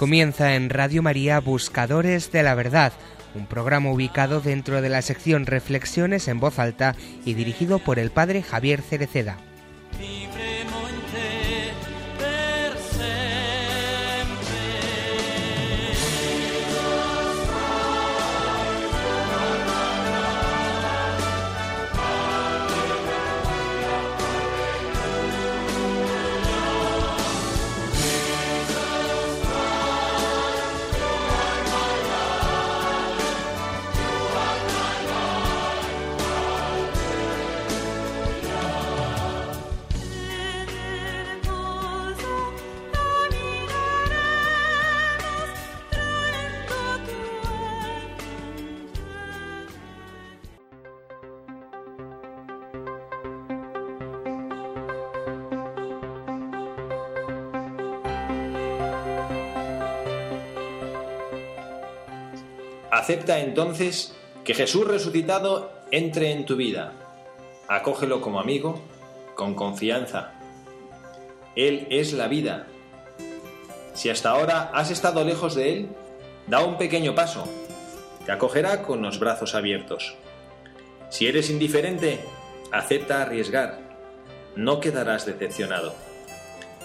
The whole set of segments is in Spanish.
Comienza en Radio María Buscadores de la Verdad, un programa ubicado dentro de la sección Reflexiones en voz alta y dirigido por el padre Javier Cereceda. Acepta entonces que Jesús resucitado entre en tu vida. Acógelo como amigo, con confianza. Él es la vida. Si hasta ahora has estado lejos de Él, da un pequeño paso. Te acogerá con los brazos abiertos. Si eres indiferente, acepta arriesgar. No quedarás decepcionado.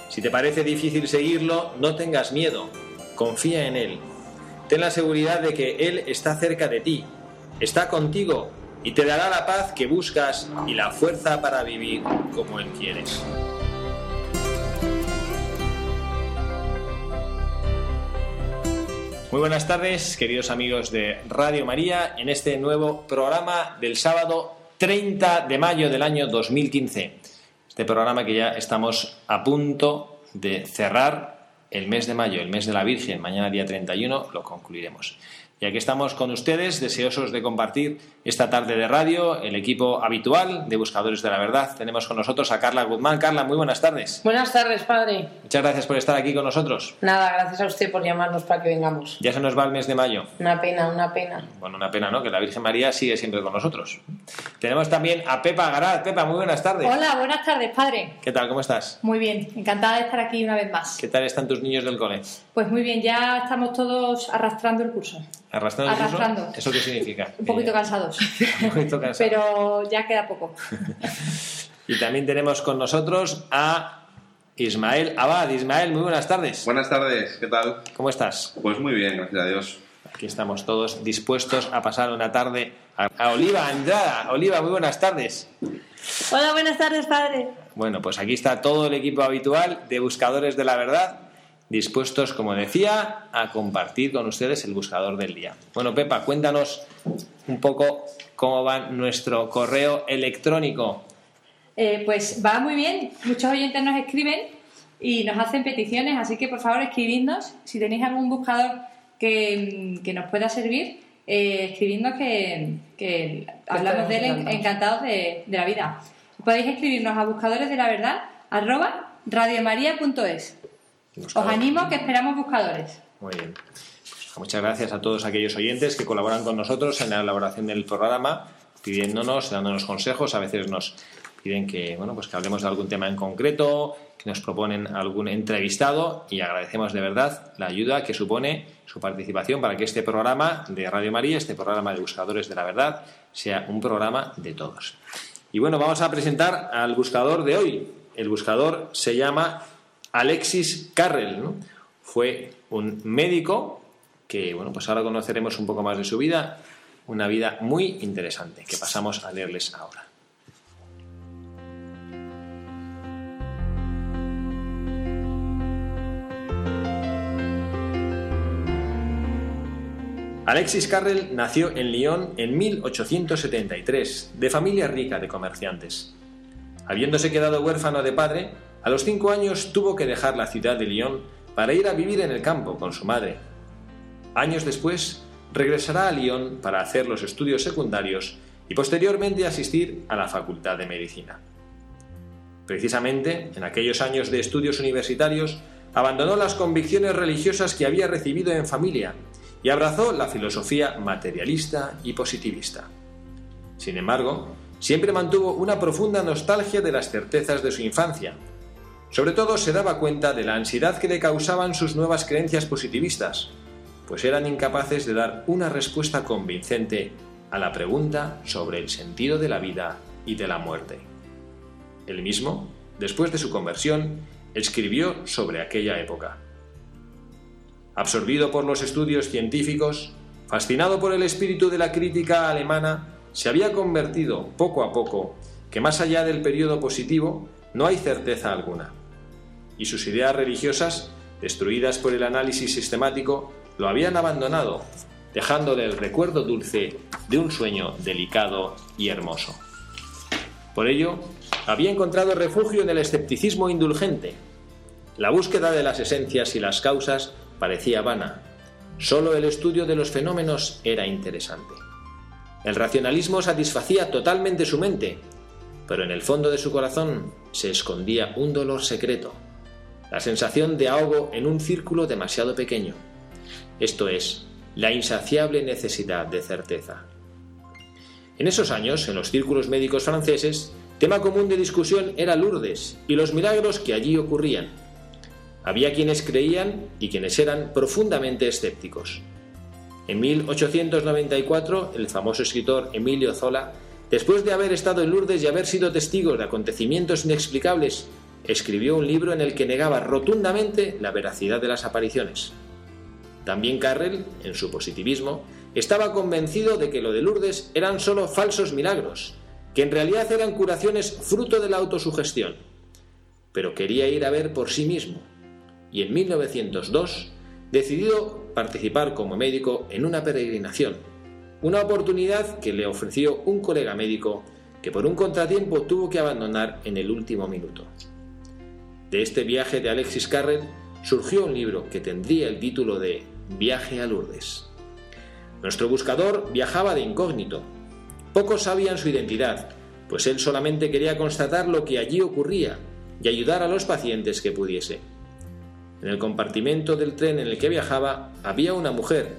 Si te parece difícil seguirlo, no tengas miedo. Confía en Él ten la seguridad de que Él está cerca de ti, está contigo y te dará la paz que buscas y la fuerza para vivir como Él quieres. Muy buenas tardes, queridos amigos de Radio María, en este nuevo programa del sábado 30 de mayo del año 2015. Este programa que ya estamos a punto de cerrar el mes de mayo, el mes de la Virgen, mañana día 31, lo concluiremos. Y aquí estamos con ustedes, deseosos de compartir esta tarde de radio, el equipo habitual de Buscadores de la Verdad. Tenemos con nosotros a Carla Guzmán. Carla, muy buenas tardes. Buenas tardes, padre. Muchas gracias por estar aquí con nosotros. Nada, gracias a usted por llamarnos para que vengamos. Ya se nos va el mes de mayo. Una pena, una pena. Bueno, una pena, ¿no? Que la Virgen María sigue siempre con nosotros. Tenemos también a Pepa Garat. Pepa, muy buenas tardes. Hola, buenas tardes, padre. ¿Qué tal? ¿Cómo estás? Muy bien, encantada de estar aquí una vez más. ¿Qué tal están tus niños del cole? Pues muy bien, ya estamos todos arrastrando el curso. ¿Arrastrando? ¿Eso qué significa? Un poquito cansados. Un poquito cansados. Pero ya queda poco. y también tenemos con nosotros a Ismael Abad. Ismael, muy buenas tardes. Buenas tardes, ¿qué tal? ¿Cómo estás? Pues muy bien, gracias a Dios. Aquí estamos todos dispuestos a pasar una tarde a Oliva Andrada. Oliva, muy buenas tardes. Hola, buenas tardes, padre. Bueno, pues aquí está todo el equipo habitual de Buscadores de la Verdad, dispuestos, como decía, a compartir con ustedes el buscador del día. Bueno, Pepa, cuéntanos un poco cómo va nuestro correo electrónico. Eh, pues va muy bien, muchos oyentes nos escriben y nos hacen peticiones, así que por favor escribidnos si tenéis algún buscador que, nos pueda servir, eh, escribidnos que, hablamos de él encantados de, la vida. Podéis escribirnos a buscadores de la verdad arroba radiomaria.es. Os animo que esperamos buscadores. Muy bien. Pues muchas gracias a todos aquellos oyentes que colaboran con nosotros en la elaboración del programa, pidiéndonos, dándonos consejos. A veces nos piden que, bueno, pues que hablemos de algún tema en concreto, que nos proponen algún entrevistado y agradecemos de verdad la ayuda que supone su participación para que este programa de Radio María, este programa de Buscadores de la Verdad, sea un programa de todos. Y bueno, vamos a presentar al buscador de hoy. El buscador se llama Alexis Carrel. Fue un médico que, bueno, pues ahora conoceremos un poco más de su vida, una vida muy interesante que pasamos a leerles ahora. Alexis Carrel nació en Lyon en 1873, de familia rica de comerciantes. Habiéndose quedado huérfano de padre, a los cinco años tuvo que dejar la ciudad de Lyon para ir a vivir en el campo con su madre. Años después, regresará a Lyon para hacer los estudios secundarios y posteriormente asistir a la Facultad de Medicina. Precisamente, en aquellos años de estudios universitarios, abandonó las convicciones religiosas que había recibido en familia y abrazó la filosofía materialista y positivista. Sin embargo, siempre mantuvo una profunda nostalgia de las certezas de su infancia, Sobre todo se daba cuenta de la ansiedad que le causaban sus nuevas creencias positivistas, pues eran incapaces de dar una respuesta convincente a la pregunta sobre el sentido de la vida y de la muerte. Él mismo, después de su conversión, escribió sobre aquella época. Absorbido por los estudios científicos, fascinado por el espíritu de la crítica alemana, se había convertido poco a poco que más allá del periodo positivo no hay certeza alguna. Y sus ideas religiosas, destruidas por el análisis sistemático, lo habían abandonado, dejándole el recuerdo dulce de un sueño delicado y hermoso. Por ello, había encontrado refugio en el escepticismo indulgente. La búsqueda de las esencias y las causas parecía vana. Solo el estudio de los fenómenos era interesante. El racionalismo satisfacía totalmente su mente, pero en el fondo de su corazón se escondía un dolor secreto, la sensación de ahogo en un círculo demasiado pequeño. Esto es, la insaciable necesidad de certeza. En esos años, en los círculos médicos franceses, tema común de discusión era Lourdes y los milagros que allí ocurrían. Había quienes creían y quienes eran profundamente escépticos. En 1894, el famoso escritor Emilio Zola, después de haber estado en Lourdes y haber sido testigo de acontecimientos inexplicables, escribió un libro en el que negaba rotundamente la veracidad de las apariciones. También Carrel, en su positivismo, estaba convencido de que lo de Lourdes eran solo falsos milagros, que en realidad eran curaciones fruto de la autosugestión. Pero quería ir a ver por sí mismo, y en 1902 decidió participar como médico en una peregrinación, una oportunidad que le ofreció un colega médico que por un contratiempo tuvo que abandonar en el último minuto. De este viaje de Alexis Carrel surgió un libro que tendría el título de Viaje a Lourdes. Nuestro buscador viajaba de incógnito. Pocos sabían su identidad, pues él solamente quería constatar lo que allí ocurría y ayudar a los pacientes que pudiese. En el compartimento del tren en el que viajaba había una mujer,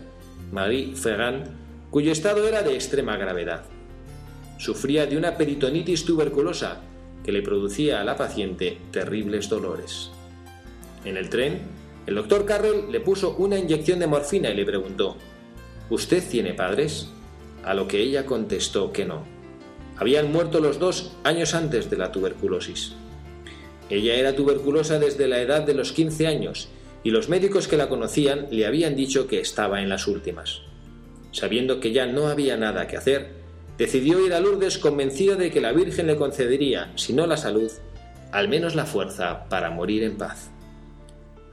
Marie Ferrand, cuyo estado era de extrema gravedad. Sufría de una peritonitis tuberculosa que le producía a la paciente terribles dolores. En el tren, el doctor Carroll le puso una inyección de morfina y le preguntó, ¿Usted tiene padres? A lo que ella contestó que no. Habían muerto los dos años antes de la tuberculosis. Ella era tuberculosa desde la edad de los 15 años y los médicos que la conocían le habían dicho que estaba en las últimas. Sabiendo que ya no había nada que hacer, decidió ir a Lourdes convencida de que la Virgen le concedería, si no la salud, al menos la fuerza para morir en paz.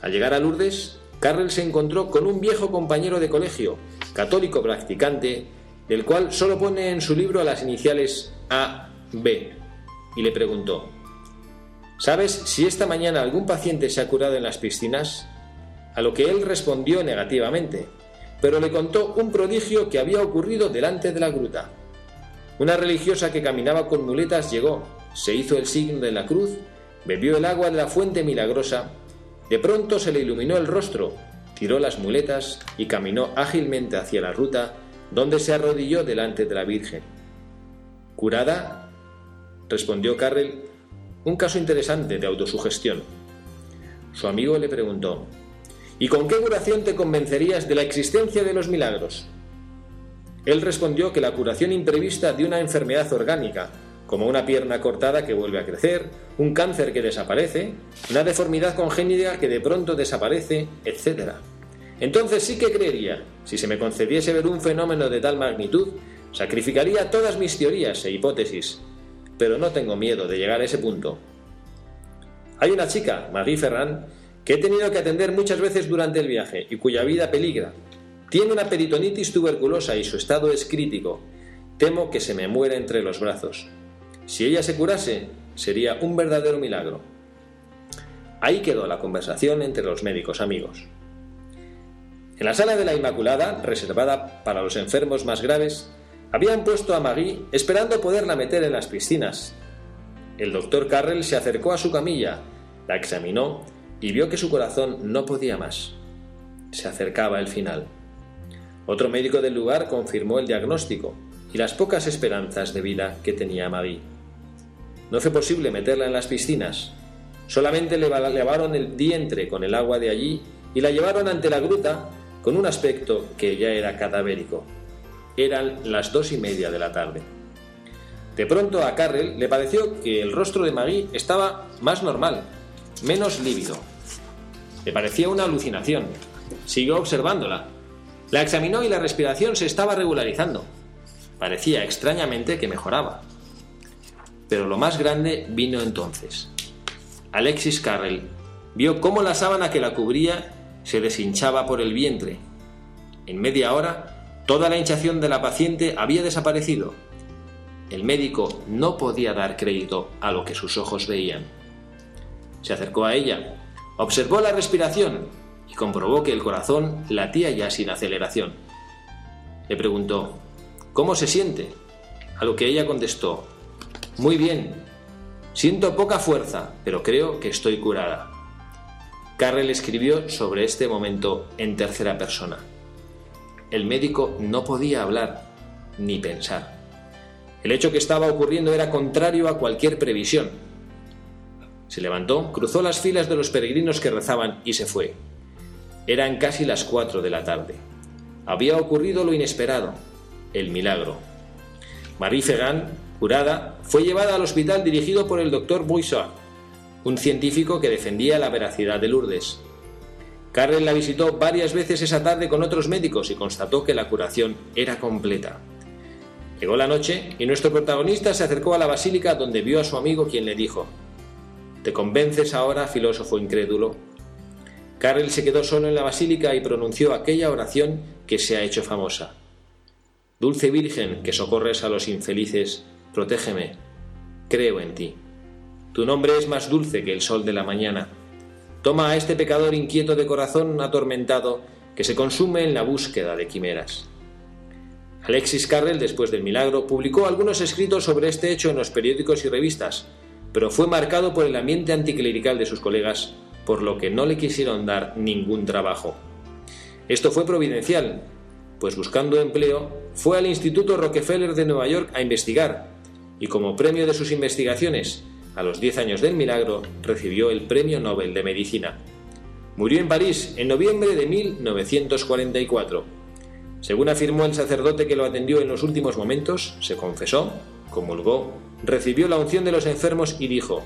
Al llegar a Lourdes, Carrel se encontró con un viejo compañero de colegio, católico practicante, del cual solo pone en su libro las iniciales A, B, y le preguntó, ¿Sabes si esta mañana algún paciente se ha curado en las piscinas? A lo que él respondió negativamente, pero le contó un prodigio que había ocurrido delante de la gruta. Una religiosa que caminaba con muletas llegó, se hizo el signo de la cruz, bebió el agua de la fuente milagrosa, de pronto se le iluminó el rostro, tiró las muletas y caminó ágilmente hacia la ruta, donde se arrodilló delante de la Virgen. ¿Curada? respondió Carrel un caso interesante de autosugestión. Su amigo le preguntó, ¿Y con qué curación te convencerías de la existencia de los milagros? Él respondió que la curación imprevista de una enfermedad orgánica, como una pierna cortada que vuelve a crecer, un cáncer que desaparece, una deformidad congénita que de pronto desaparece, etc. Entonces sí que creería, si se me concediese ver un fenómeno de tal magnitud, sacrificaría todas mis teorías e hipótesis, pero no tengo miedo de llegar a ese punto. Hay una chica, Marie Ferrand, que he tenido que atender muchas veces durante el viaje y cuya vida peligra. Tiene una peritonitis tuberculosa y su estado es crítico. Temo que se me muera entre los brazos. Si ella se curase, sería un verdadero milagro. Ahí quedó la conversación entre los médicos amigos. En la sala de la Inmaculada, reservada para los enfermos más graves, habían puesto a Marie esperando poderla meter en las piscinas. El doctor Carrel se acercó a su camilla, la examinó y vio que su corazón no podía más. Se acercaba el final. Otro médico del lugar confirmó el diagnóstico y las pocas esperanzas de vida que tenía Marie. No fue posible meterla en las piscinas. Solamente le lavaron el vientre con el agua de allí y la llevaron ante la gruta con un aspecto que ya era cadavérico. Eran las dos y media de la tarde. De pronto a Carrel le pareció que el rostro de Maggie estaba más normal, menos lívido. Le parecía una alucinación. Siguió observándola. La examinó y la respiración se estaba regularizando. Parecía extrañamente que mejoraba. Pero lo más grande vino entonces. Alexis Carrel vio cómo la sábana que la cubría se deshinchaba por el vientre. En media hora, toda la hinchación de la paciente había desaparecido. El médico no podía dar crédito a lo que sus ojos veían. Se acercó a ella, observó la respiración y comprobó que el corazón latía ya sin aceleración. Le preguntó, ¿Cómo se siente? A lo que ella contestó, Muy bien, siento poca fuerza, pero creo que estoy curada. Carrel escribió sobre este momento en tercera persona. El médico no podía hablar ni pensar. El hecho que estaba ocurriendo era contrario a cualquier previsión. Se levantó, cruzó las filas de los peregrinos que rezaban y se fue. Eran casi las cuatro de la tarde. Había ocurrido lo inesperado, el milagro. Marie Ferrand, curada, fue llevada al hospital dirigido por el doctor Bouissard, un científico que defendía la veracidad de Lourdes. Carrel la visitó varias veces esa tarde con otros médicos y constató que la curación era completa. Llegó la noche y nuestro protagonista se acercó a la basílica donde vio a su amigo quien le dijo, ¿Te convences ahora, filósofo incrédulo? Carrel se quedó solo en la basílica y pronunció aquella oración que se ha hecho famosa. Dulce Virgen que socorres a los infelices, protégeme, creo en ti. Tu nombre es más dulce que el sol de la mañana. Toma a este pecador inquieto de corazón atormentado que se consume en la búsqueda de quimeras. Alexis Carrel, después del milagro, publicó algunos escritos sobre este hecho en los periódicos y revistas, pero fue marcado por el ambiente anticlerical de sus colegas, por lo que no le quisieron dar ningún trabajo. Esto fue providencial, pues buscando empleo, fue al Instituto Rockefeller de Nueva York a investigar, y como premio de sus investigaciones, a los 10 años del milagro, recibió el Premio Nobel de Medicina. Murió en París en noviembre de 1944 según afirmó el sacerdote que lo atendió en los últimos momentos, se confesó, comulgó, recibió la unción de los enfermos y dijo,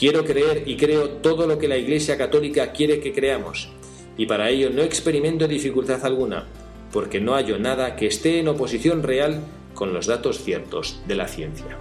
Quiero creer y creo todo lo que la Iglesia Católica quiere que creamos, y para ello no experimento dificultad alguna, porque no hallo nada que esté en oposición real con los datos ciertos de la ciencia.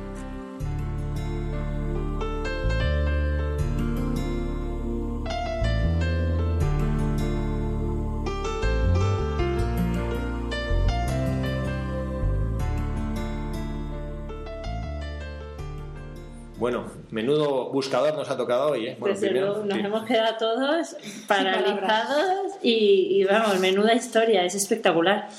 Bueno, menudo buscador nos ha tocado hoy, ¿eh? Bueno, Desde luego, nos hemos quedado todos paralizados y, y, vamos, menuda historia, es espectacular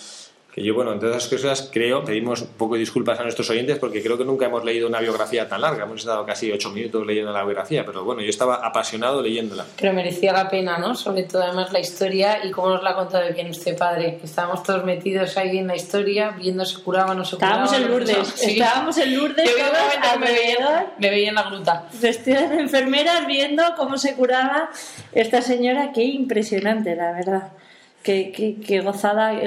que yo, bueno, entre otras cosas, creo, pedimos un poco de disculpas a nuestros oyentes porque creo que nunca hemos leído una biografía tan larga. Hemos estado casi ocho minutos leyendo la biografía, pero bueno, yo estaba apasionado leyéndola. Pero merecía la pena, ¿no? Sobre todo, además, la historia y cómo nos la ha contado bien usted, padre. Estábamos todos metidos ahí en la historia, viendo si curaba o no se curaba. Estábamos en Lourdes, estábamos en Lourdes, todos me, veía, me veía en la gruta. Vestidas de enfermeras viendo cómo se curaba esta señora. Qué impresionante, la verdad qué, gozada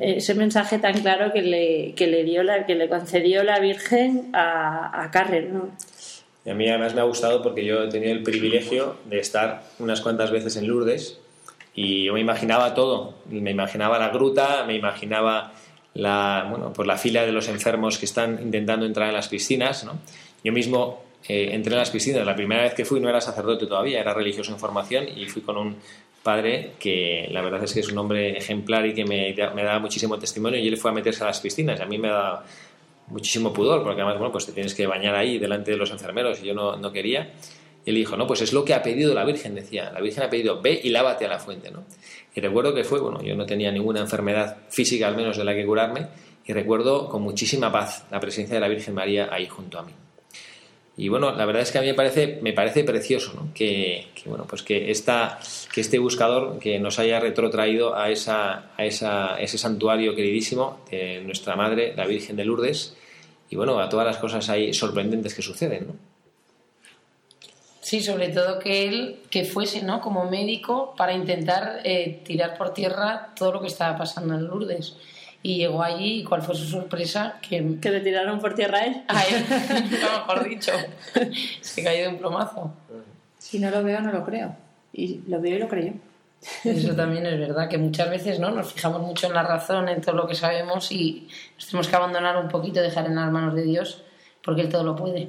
ese mensaje tan claro que le, que le dio la, que le concedió la Virgen a, a Carrer, Y a mí además me ha gustado porque yo he tenido el privilegio de estar unas cuantas veces en Lourdes y yo me imaginaba todo. Me imaginaba la gruta, me imaginaba la, bueno, pues la fila de los enfermos que están intentando entrar en las piscinas. ¿no? Yo mismo eh, entré en las piscinas. La primera vez que fui no era sacerdote todavía, era religioso en formación y fui con un padre que la verdad es que es un hombre ejemplar y que me, me da muchísimo testimonio y él fue a meterse a las piscinas. A mí me da muchísimo pudor porque además bueno pues te tienes que bañar ahí delante de los enfermeros y yo no, no quería. Y él dijo no pues es lo que ha pedido la Virgen decía. La Virgen ha pedido ve y lávate a la fuente ¿no? y recuerdo que fue bueno yo no tenía ninguna enfermedad física al menos de la que curarme y recuerdo con muchísima paz la presencia de la Virgen María ahí junto a mí y bueno, la verdad es que a mí me parece, me parece precioso que, bueno, pues que, esta, que este buscador que nos haya retrotraído a, esa, a, esa, ese santuario queridísimo de nuestra Madre, la Virgen de Lourdes, y bueno, a todas las cosas ahí sorprendentes que suceden. ¿no? Sí, sobre todo que él que fuese, ¿no? Como médico para intentar eh, tirar por tierra todo lo que estaba pasando en Lourdes. Y llegó allí y cuál fue su sorpresa que Que le tiraron por tierra a él. a él, no, mejor dicho, se cayó de un plomazo. Si no lo veo, no lo creo. Y lo veo y lo creo. Eso también es verdad, que muchas veces ¿no? nos fijamos mucho en la razón, en todo lo que sabemos y nos tenemos que abandonar un poquito, dejar en las manos de Dios, porque Él todo lo puede.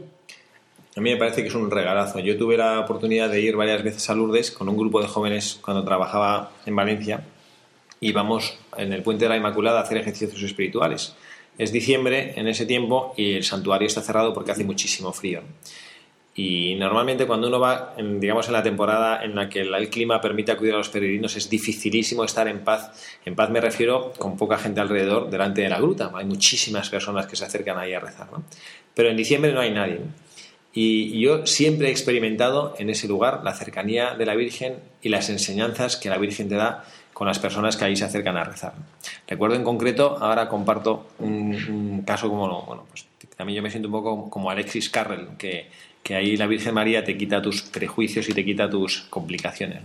A mí me parece que es un regalazo. Yo tuve la oportunidad de ir varias veces a Lourdes con un grupo de jóvenes cuando trabajaba en Valencia. Íbamos en el Puente de la Inmaculada a hacer ejercicios espirituales. Es diciembre en ese tiempo y el santuario está cerrado porque hace muchísimo frío. Y normalmente cuando uno va, digamos, en la temporada en la que el, clima permite acudir a los peregrinos, es dificilísimo estar en paz. En paz me refiero con poca gente alrededor delante de la gruta. Hay muchísimas personas que se acercan ahí a rezar. ¿no? Pero en diciembre no hay nadie. Y yo siempre he experimentado en ese lugar la cercanía de la Virgen y las enseñanzas que la Virgen te da con las personas que ahí se acercan a rezar. Recuerdo en concreto, ahora comparto un, caso como, bueno, pues también yo me siento un poco como Alexis Carrel, que, que ahí la Virgen María te quita tus prejuicios y te quita tus complicaciones.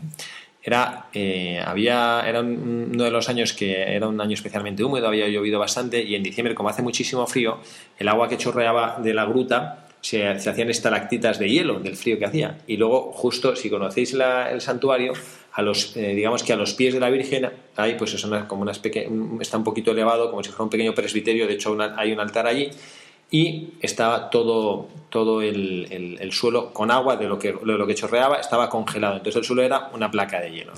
Era, eh, había, era un- uno de los años que era un año especialmente húmedo, había llovido bastante y en diciembre, como hace muchísimo frío, el agua que chorreaba de la gruta se, se hacían estalactitas de hielo del frío que hacía. Y luego, justo, si conocéis la- el santuario, a los, eh, digamos que a los pies de la Virgen hay, pues es como unas está un poquito elevado, como si fuera un pequeño presbiterio, de hecho hay un altar allí, y estaba todo, todo el, el- el suelo con agua de lo, que, de lo que chorreaba, estaba congelado. Entonces el suelo era una placa de hielo.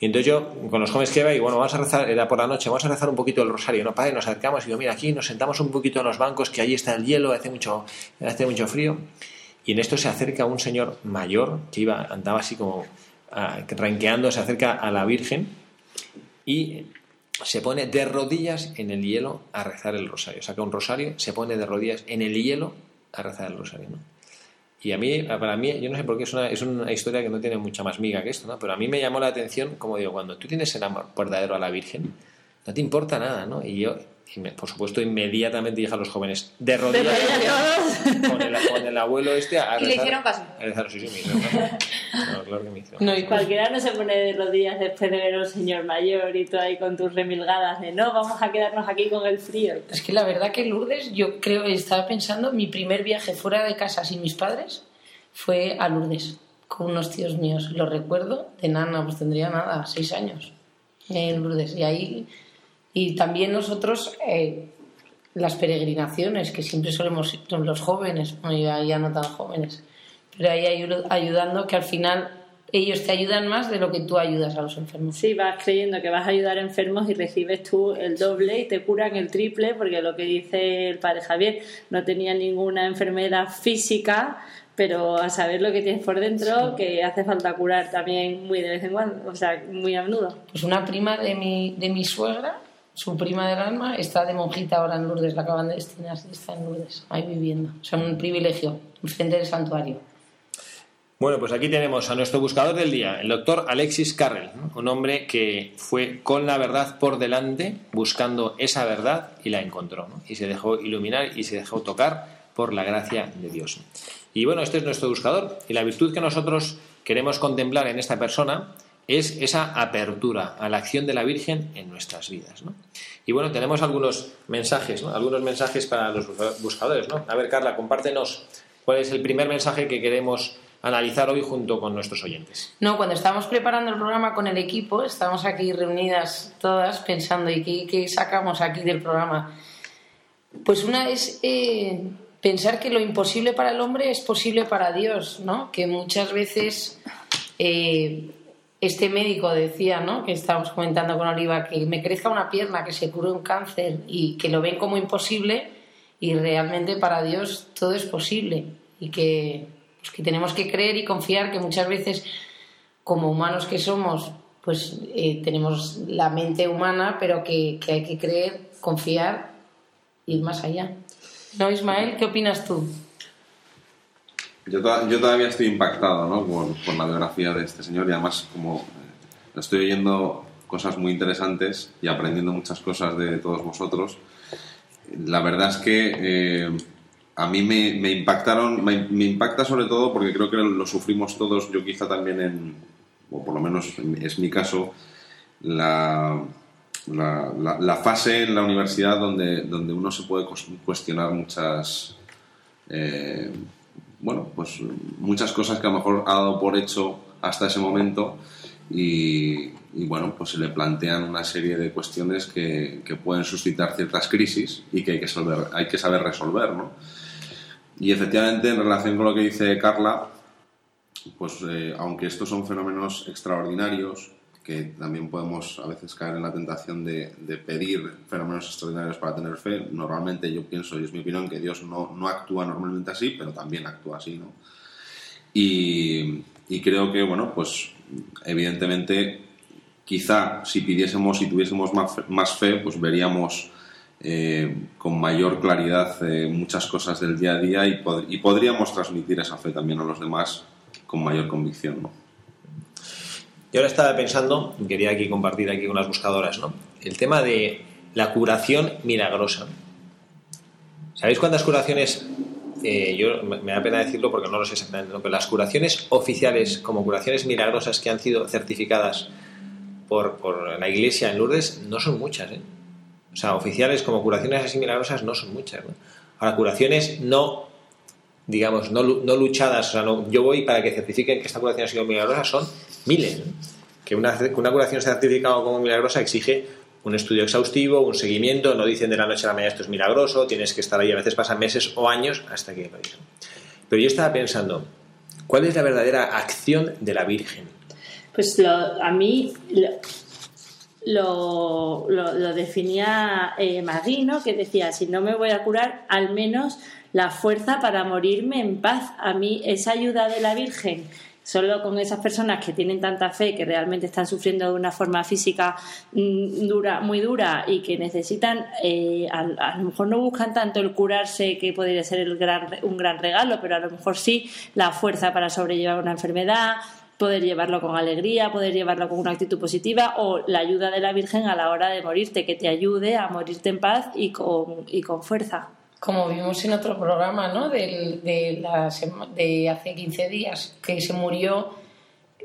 Y entonces yo, con los jóvenes que iba, y bueno, vamos a rezar, era por la noche, vamos a rezar un poquito el rosario, ¿no? Padre, nos acercamos y digo, mira, aquí nos sentamos un poquito en los bancos, que ahí está el hielo, hace mucho, hace mucho frío. Y en esto se acerca un señor mayor, que iba, andaba así como renqueando, se acerca a la Virgen y se pone de rodillas en el hielo a rezar el rosario. Saca un rosario, se pone de rodillas en el hielo a rezar el rosario. Y a mí, para mí, yo no sé por qué es una, es una historia que no tiene mucha más miga que esto, ¿no? Pero a mí me llamó la atención, como digo, cuando tú tienes el amor verdadero a la Virgen, no te importa nada, ¿no? Y yo, por supuesto, inmediatamente dije a los jóvenes, de rodillas, con el, con el abuelo este a Y le rezar- hicieron caso. A rezar, sí, sí, me hicieron caso. No, claro que me hicieron No, y Cualquiera no se pone de rodillas después de ver a un señor mayor y tú ahí con tus remilgadas de no, vamos a quedarnos aquí con el frío. Es que la verdad que Lourdes, yo creo, estaba pensando, mi primer viaje fuera de casa sin mis padres fue a Lourdes, con unos tíos míos. Lo recuerdo, de nana, pues tendría nada, seis años, en Lourdes. Y ahí, y también nosotros, eh, las peregrinaciones, que siempre solemos ir con los jóvenes, bueno, ya, ya no tan jóvenes, pero ahí ayu- ayudando, que al final ellos te ayudan más de lo que tú ayudas a los enfermos. Sí, vas creyendo que vas a ayudar a enfermos y recibes tú el doble y te curan el triple, porque lo que dice el padre Javier, no tenía ninguna enfermedad física, pero a saber lo que tienes por dentro, que hace falta curar también muy de vez en cuando, o sea, muy a menudo. Pues una prima de mi, de mi suegra, su prima del alma, está de monjita ahora en Lourdes, la acaban de destinar, está en Lourdes, ahí viviendo. O sea, un privilegio, enfrente del santuario. Bueno, pues aquí tenemos a nuestro buscador del día, el doctor Alexis Carrel, un hombre que fue con la verdad por delante, buscando esa verdad y la encontró, ¿no? y se dejó iluminar y se dejó tocar por la gracia de Dios. Y bueno, este es nuestro buscador, y la virtud que nosotros queremos contemplar en esta persona es esa apertura a la acción de la Virgen en nuestras vidas. ¿no? Y bueno, tenemos algunos mensajes, ¿no? algunos mensajes para los buscadores. ¿no? A ver, Carla, compártenos cuál es el primer mensaje que queremos analizar hoy junto con nuestros oyentes. No, cuando estábamos preparando el programa con el equipo, estábamos aquí reunidas todas pensando, ¿y qué, qué sacamos aquí del programa? Pues una es eh, pensar que lo imposible para el hombre es posible para Dios, ¿no? Que muchas veces eh, este médico decía, ¿no? Que estábamos comentando con Oliva, que me crezca una pierna, que se cure un cáncer y que lo ven como imposible y realmente para Dios todo es posible y que, pues, que tenemos que creer y confiar que muchas veces como humanos que somos pues eh, tenemos la mente humana pero que, hay que creer, confiar ir más allá. ¿No, Ismael? ¿Qué opinas tú? Yo, to- yo todavía estoy impactado ¿no? por, por la biografía de este señor y además como eh, estoy oyendo cosas muy interesantes y aprendiendo muchas cosas de todos vosotros. La verdad es que eh, a mí me, me impactaron, me, me impacta sobre todo porque creo que lo sufrimos todos, yo quizá también en, o por lo menos es mi caso, la, la, la- la fase en la universidad donde, donde uno se puede cuestionar muchas, eh, bueno, pues muchas cosas que a lo mejor ha dado por hecho hasta ese momento y, bueno, pues se le plantean una serie de cuestiones que, que pueden suscitar ciertas crisis y que hay que saber, hay que saber resolver, ¿no? Y efectivamente, en relación con lo que dice Carla, pues eh, aunque estos son fenómenos extraordinarios, que también podemos a veces caer en la tentación de, de pedir fenómenos extraordinarios para tener fe, normalmente yo pienso, y es mi opinión, que Dios no, no actúa normalmente así, pero también actúa así, ¿no? Y, y creo que, bueno, pues evidentemente, quizá si pidiésemos, si tuviésemos más fe, más fe, pues veríamos eh, con mayor claridad eh, muchas cosas del día a día y, pod- y podríamos transmitir esa fe también a los demás con mayor convicción, ¿no? Yo ahora estaba pensando, quería aquí compartir aquí con las buscadoras, ¿no? El tema de la curación milagrosa. ¿Sabéis cuántas curaciones? eh, yo me da pena decirlo porque no lo sé exactamente, ¿no? pero las curaciones oficiales como curaciones milagrosas que han sido certificadas por, por la Iglesia en Lourdes no son muchas, ¿eh? O sea, oficiales como curaciones así milagrosas no son muchas. Ahora, curaciones no digamos, no, no luchadas, o sea, no- yo voy para que certifiquen que esta curación ha sido milagrosa, son miles. Que una, una curación certificada como milagrosa exige un estudio exhaustivo, un seguimiento, no dicen de la noche a la mañana esto es milagroso, tienes que estar ahí, a veces pasan meses o años hasta que lo dicen. Pero yo estaba pensando, ¿cuál es la verdadera acción de la Virgen? Pues a mí lo, lo, definía eh, Magui, que decía, si no me voy a curar, al menos la fuerza para morirme en paz. A mí esa ayuda de la Virgen, solo con esas personas que tienen tanta fe, que realmente están sufriendo de una forma física mm, dura, muy dura y que necesitan, eh, a, a lo mejor no buscan tanto el curarse, que podría ser el gran, un gran regalo, pero a lo mejor sí la fuerza para sobrellevar una enfermedad, poder llevarlo con alegría, poder llevarlo con una actitud positiva o la ayuda de la Virgen a la hora de morirte, que te ayude a morirte en paz y con, y con fuerza. Como vimos en otro programa, ¿no? Del- de, la sema- de hace 15 días, que se murió,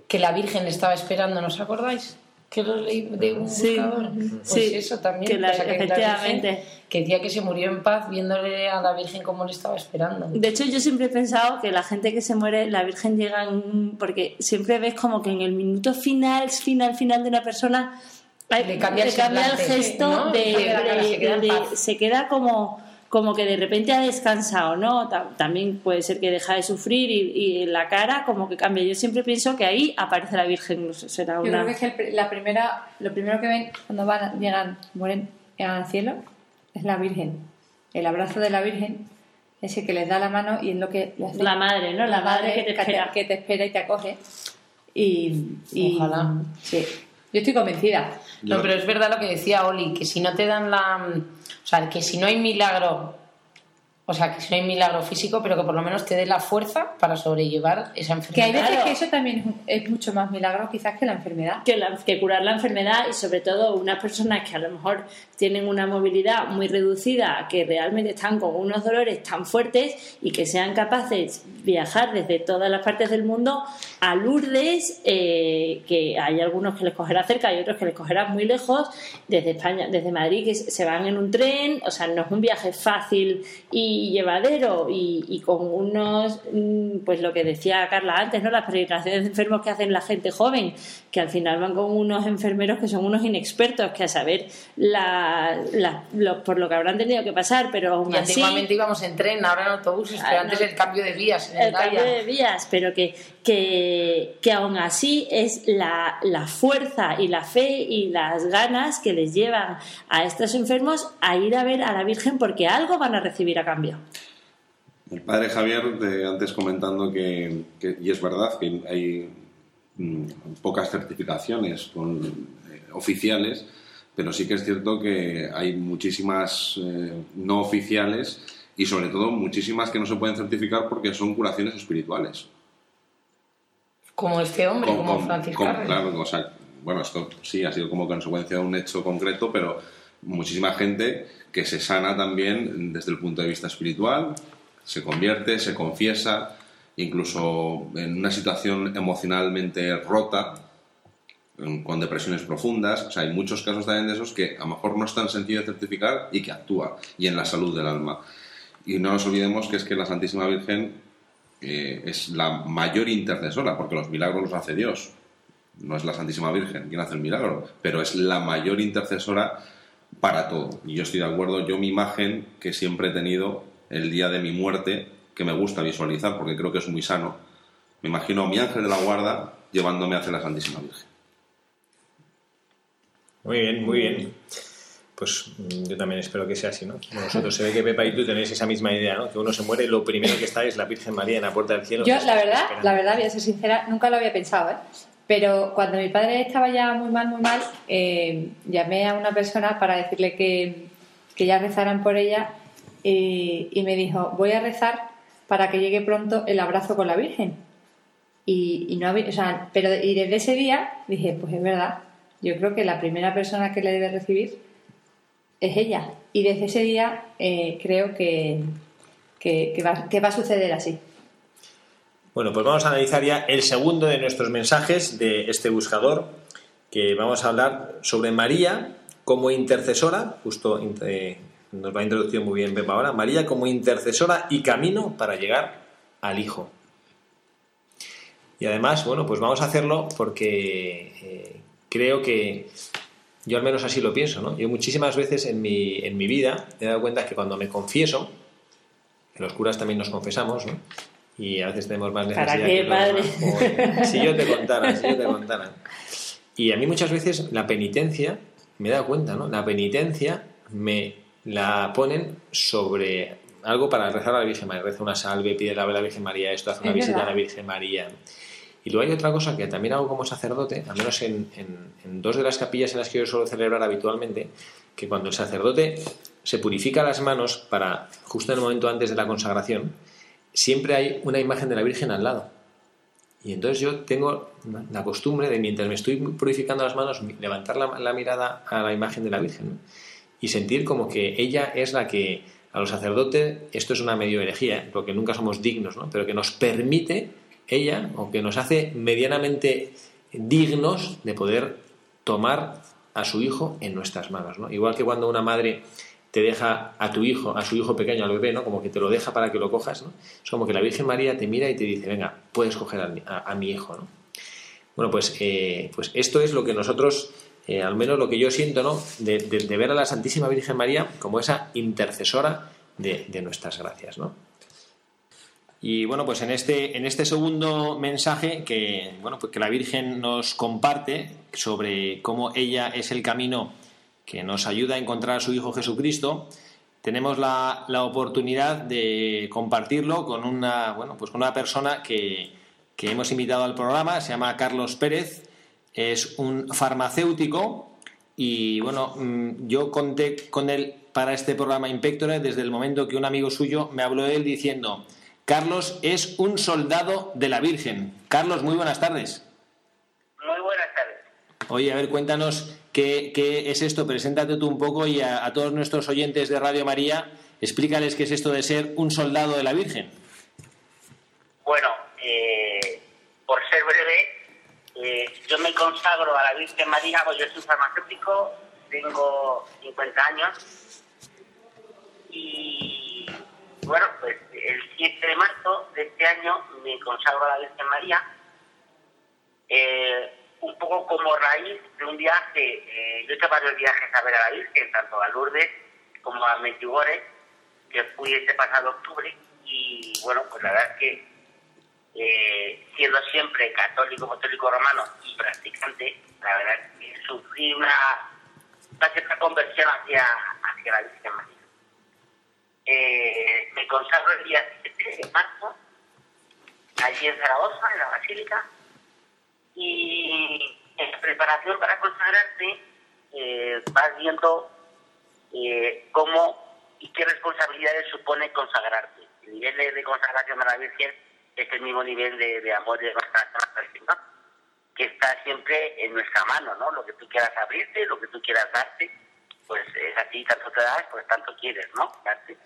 que la Virgen estaba esperando, ¿no os acordáis? Que lo leí de un Sí, buscador. Pues sí, eso también. que la- o sea, que la efectivamente. Virgen, que decía que se murió en paz viéndole a la Virgen como le estaba esperando. De hecho, yo siempre he pensado que la gente que se muere, la Virgen llega en- porque siempre ves como que en el minuto final, final, final de una persona Le cambia el el semblante, gesto ¿no? de, Le cambia la de- de- se queda como como que de repente ha descansado, ¿no? Ta- También puede ser que deja de sufrir y, y la cara como que cambia. Yo siempre pienso que ahí aparece la Virgen, no sé, será Yo una... creo que es que el la primera, lo primero que ven cuando van, llegan, mueren, llegan al cielo, es la Virgen. El abrazo de la Virgen, ese que les da la mano y es lo que hace La madre, ¿no? La madre que te espera. que te espera y te acoge. Y, y- Ojalá. Sí. Yo estoy convencida. No, Yo- pero es verdad lo que decía Oli, que si no te dan la... O sea, que si no hay milagro, o sea, que si no hay milagro físico, pero que por lo menos te dé la fuerza para sobrellevar esa Que hay enfermedad. veces que eso también es mucho más milagro quizás que la enfermedad. que, la- que curar la enfermedad y sobre todo unas personas que a lo mejor tienen una movilidad muy reducida, que realmente están con unos dolores tan fuertes y que sean capaces de viajar desde todas las partes del mundo a Lourdes, eh, que hay algunos que les cogerá cerca y otros que les cogerá muy lejos, desde España, desde Madrid, que se van en un tren, o sea, no es un viaje fácil y llevadero y, y con unos, mm, pues lo que decía Carla antes, ¿no? Las peregrinaciones de enfermos que hacen la gente joven, que al final van con unos enfermeros que son unos inexpertos, que a saber la, la- lo- por lo que habrán tenido que pasar, pero aún Y así... antiguamente íbamos en tren, ahora en autobuses, pero Ah, antes el cambio de vías. en el cambio Gaia. de vías, pero que, que, que aún así es la, la fuerza y la fe y las ganas que les llevan a estos enfermos a ir a ver a la Virgen porque algo van a recibir a cambio. El padre Javier, antes comentando que, que- y es verdad que hay mm, pocas certificaciones con, eh, oficiales, pero sí que es cierto que hay muchísimas eh, no oficiales y sobre todo muchísimas que no se pueden certificar porque son curaciones espirituales. Como este hombre, Con- como con- Francisco. con- claro, o sea, bueno, esto sí ha sido como consecuencia de un hecho concreto, pero muchísima gente que se sana también desde el punto de vista espiritual, se convierte, se confiesa, incluso en una situación emocionalmente rota, con depresiones profundas. O sea, hay muchos casos también de esos que a lo mejor no es tan sencillo de certificar y que actúa, y en la salud del alma. Y no nos olvidemos que es que la Santísima Virgen eh, es la mayor intercesora, porque los milagros los hace Dios. No es la Santísima Virgen quien hace el milagro, pero es la mayor intercesora para todo. Y yo estoy de acuerdo, yo mi imagen que siempre he tenido el día de mi muerte, que me gusta visualizar porque creo que es muy sano, me imagino a mi ángel de la guarda llevándome hacia la Santísima Virgen. Muy bien, muy bien. Pues mm, yo también espero que sea así, ¿no? Vosotros se ve que Pepa y tú tenéis esa misma idea, ¿no? Que uno se muere y lo primero que está es la Virgen María en la puerta del cielo. Yo, la verdad, la verdad, voy a ser sincera, nunca lo había pensado, ¿eh? Pero cuando mi padre estaba ya muy mal, muy mal, eh, llamé a una persona para decirle que, que ya rezaran por ella y, y me dijo, voy a rezar para que llegue pronto el abrazo con la Virgen. Y, y no o sea, pero y desde ese día dije, pues es verdad, yo creo que la primera persona que le debe recibir es ella. Y desde ese día eh, creo que, que, va, que va a suceder así. Bueno, pues vamos a analizar ya el segundo de nuestros mensajes de este buscador, que vamos a hablar sobre María como intercesora, justo eh, nos va a introducir muy bien Pepa ahora, María como intercesora y camino para llegar al Hijo. Y además, bueno, pues vamos a hacerlo porque eh, creo que yo al menos así lo pienso, ¿no? Yo muchísimas veces en mi, en mi vida me he dado cuenta que cuando me confieso, que los curas también nos confesamos, ¿no? Y a veces tenemos más necesidad ¿Para qué, que padre? demás. Si yo te contara, si yo te contara. Y a mí muchas veces la penitencia, me he dado cuenta, ¿no? La penitencia me la ponen sobre algo para rezar a la Virgen María. Reza una salve, pide la a la Virgen María esto, hace una Es visita a la Virgen María. Y luego hay otra cosa que también hago como sacerdote, al menos en, dos de las capillas en las que yo suelo celebrar habitualmente, que cuando el sacerdote se purifica las manos para, justo en el momento antes de la consagración, siempre hay una imagen de la Virgen al lado. Y entonces yo tengo la costumbre de, mientras me estoy purificando las manos, levantar la, mirada a la imagen de la Virgen y sentir como que ella es la que a los sacerdotes, esto es una medio herejía, porque nunca somos dignos, ¿no? pero que nos permite ella, o que nos hace medianamente dignos de poder tomar a su hijo en nuestras manos. ¿no? Igual que cuando una madre te deja a tu hijo, a su hijo pequeño, al bebé, ¿no? Como que te lo deja para que lo cojas, ¿no? Es como que la Virgen María te mira y te dice, venga, puedes coger a, mi- hijo, ¿no? Bueno, pues, eh, pues esto es lo que nosotros, eh, al menos lo que yo siento, ¿no? De ver a la Santísima Virgen María como esa intercesora de, de nuestras gracias, ¿no? Y bueno, pues en este, en este segundo mensaje que, bueno, pues que la Virgen nos comparte sobre cómo ella es el camino que nos ayuda a encontrar a su Hijo Jesucristo, tenemos la, la oportunidad de compartirlo con una, bueno, pues con una persona que, que hemos invitado al programa, se llama Carlos Pérez, es un farmacéutico y bueno, mm, yo conté con él para este programa Impectore desde el momento que un amigo suyo me habló de él diciendo, Carlos es un soldado de la Virgen. Carlos, muy buenas tardes. Muy buenas tardes. Oye, a ver, cuéntanos qué, qué es esto, preséntate tú un poco y a, a todos nuestros oyentes de Radio María, explícales qué es esto de ser un soldado de la Virgen. Bueno, eh, por ser breve, eh, yo me consagro a la Virgen María, pues yo soy farmacéutico, tengo 50 años y bueno, pues el 7 de marzo de este año me consagro a la Virgen María, eh, un poco como raíz de un viaje, eh, yo he hecho varios viajes a ver a la Virgen, tanto a Lourdes como a Medjugorje, que fui este pasado octubre y bueno, pues la verdad es que eh, siendo siempre católico, apostólico romano y practicante, la verdad es que sufrí una, una cierta conversión hacia, hacia la Virgen María. Consagro el día 7 de marzo, allí en Zaragoza, en la Basílica, y en preparación para consagrarte eh, vas viendo eh, cómo y qué responsabilidades supone consagrarte. El nivel de, consagración a la Virgen es el mismo nivel de, de amor y de consagración que está siempre en nuestra mano, ¿no? Lo que tú quieras abrirte, lo que tú quieras darte, pues es así, tanto te das, pues tanto quieres, ¿no? Darte.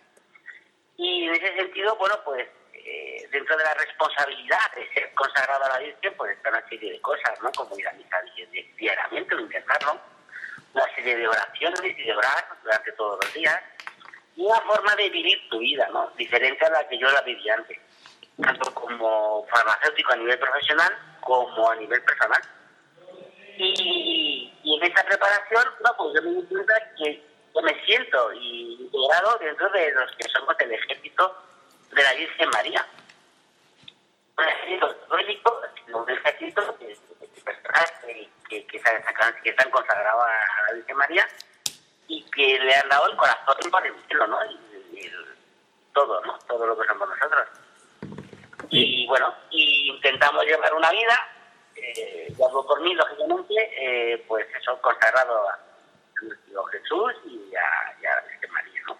Y en ese sentido, bueno, pues eh, dentro de la responsabilidad de ser consagrado a la Virgen, pues está una serie de cosas, ¿no? Como ir a misa diariamente o intentarlo, una serie de oraciones y de orar durante todos los días, y una forma de vivir tu vida, ¿no? Diferente a la que yo la viví antes, tanto como farmacéutico a nivel profesional como a nivel personal. Y, en esta preparación, no, pues yo me di cuenta que yo me siento integrado dentro de los que somos el ejército de la Virgen María. Un ejército católico, un ejército de, personas que, que, están consagrados a la Virgen María y que le han dado el corazón para el cielo, ¿no? Y, todo, ¿no? Todo lo que somos nosotros. Y, bueno, y intentamos llevar una vida, eh, por mí, lógicamente, eh, pues eso, consagrado a Jesús y a, y a la Virgen María, ¿no?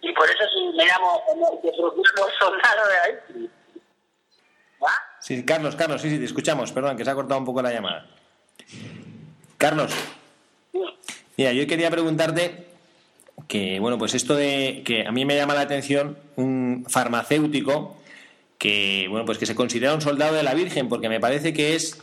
Y por eso sí me llamo como que soldado de ahí. ¿Va? Sí, Carlos, Carlos, sí, sí, te escuchamos. Perdón, que se ha cortado un poco la llamada. Carlos. Mira, yo quería preguntarte que, bueno, pues esto de que a mí me llama la atención un farmacéutico que, bueno, pues que se considera un soldado de la Virgen, porque me parece que es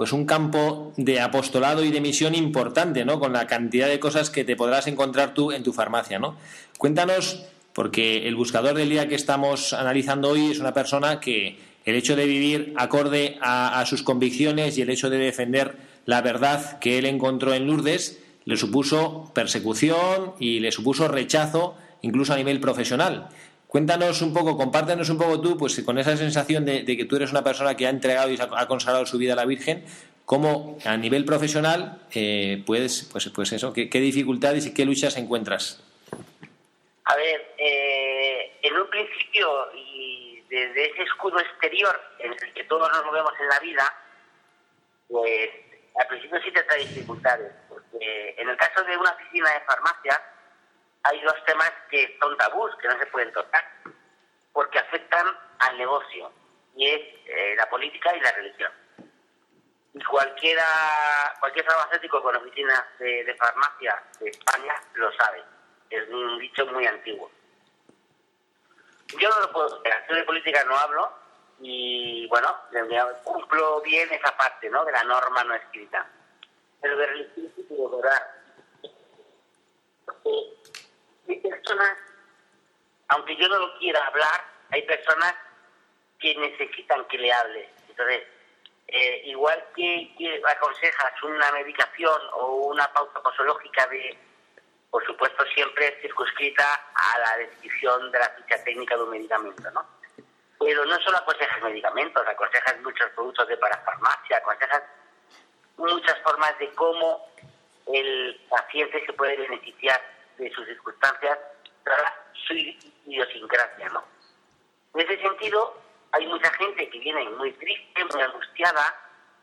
pues un campo de apostolado y de misión importante, ¿no? Con la cantidad de cosas que te podrás encontrar tú en tu farmacia, ¿no? Cuéntanos, porque el buscador del día que estamos analizando hoy es una persona que el hecho de vivir acorde a, a sus convicciones y el hecho de defender la verdad que él encontró en Lourdes le supuso persecución y le supuso rechazo incluso a nivel profesional. Cuéntanos un poco, compártenos un poco tú, pues con esa sensación de, que tú eres una persona que ha entregado y ha consagrado su vida a la Virgen, cómo a nivel profesional eh, puedes, pues, pues eso, ¿qué, dificultades y qué luchas encuentras. A ver, eh, en un principio y desde ese escudo exterior en el que todos nos movemos en la vida, pues al principio sí te trae dificultades, porque en el caso de una oficina de farmacia hay dos temas que son tabús, que no se pueden tocar, porque afectan al negocio, y es eh, la política y la religión. Y cualquiera, cualquier farmacéutico con oficinas de, farmacia de España lo sabe, es un dicho muy antiguo. Yo no lo puedo yo de política no hablo, y bueno, cumplo bien esa parte ¿no? de la norma no escrita. Pero de religión sí orar. Porque hay personas, aunque yo no lo quiera hablar, hay personas que necesitan que le hable. Entonces, eh, igual que, aconsejas una medicación o una pauta posológica de, por supuesto, siempre circunscrita a la descripción de la ficha técnica de un medicamento, ¿no? Pero no solo aconsejas medicamentos, aconsejas muchos productos de parafarmacia, aconsejas muchas formas de cómo el paciente se puede beneficiar de sus circunstancias, para su idiosincrasia, ¿no? En ese sentido, hay mucha gente que viene muy triste, muy angustiada,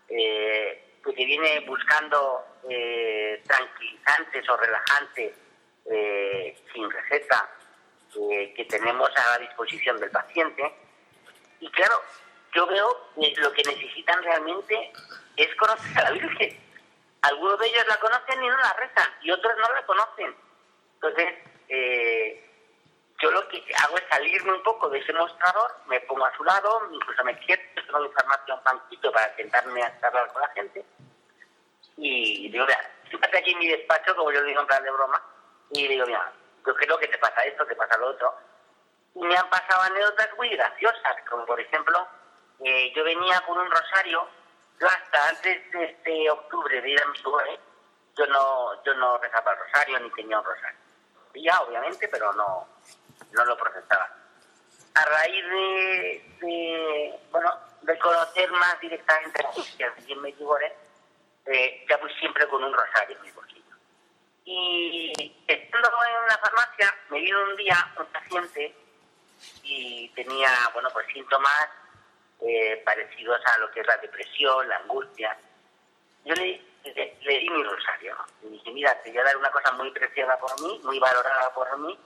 eh, pues que viene buscando eh, tranquilizantes o relajantes eh, sin receta que tenemos a la disposición del paciente y claro, yo veo que lo que necesitan realmente es conocer a la Virgen. Algunos de ellos la conocen y no la rezan, y otros no la conocen. Entonces, eh, yo lo que hago es salirme un poco de ese mostrador, me pongo a su lado, incluso me quieto, tengo mi farmacia un panquito para sentarme a hablar con la gente. Y digo, mira, fíjate aquí en mi despacho, como yo digo en plan de broma, y digo, mira, yo creo que te pasa esto, te pasa lo otro me han pasado anécdotas muy graciosas, como por ejemplo, eh, yo venía con un rosario, yo hasta antes de este octubre de ir a mi lugar, yo no, yo no rezaba el rosario ni tenía un rosario. Ya, obviamente, pero no, no lo procesaba. A raíz de, bueno, de conocer más directamente la iglesia de en Medjugorje, eh, ya fui siempre con un rosario en mi bolsillo. Y estando en la farmacia, me vino un día un paciente y tenía, bueno, pues síntomas eh, parecidos a lo que es la depresión, la angustia. Yo le, le, di mi rosario y dije, mira, te voy a dar una cosa muy preciada por mí, muy valorada por mí,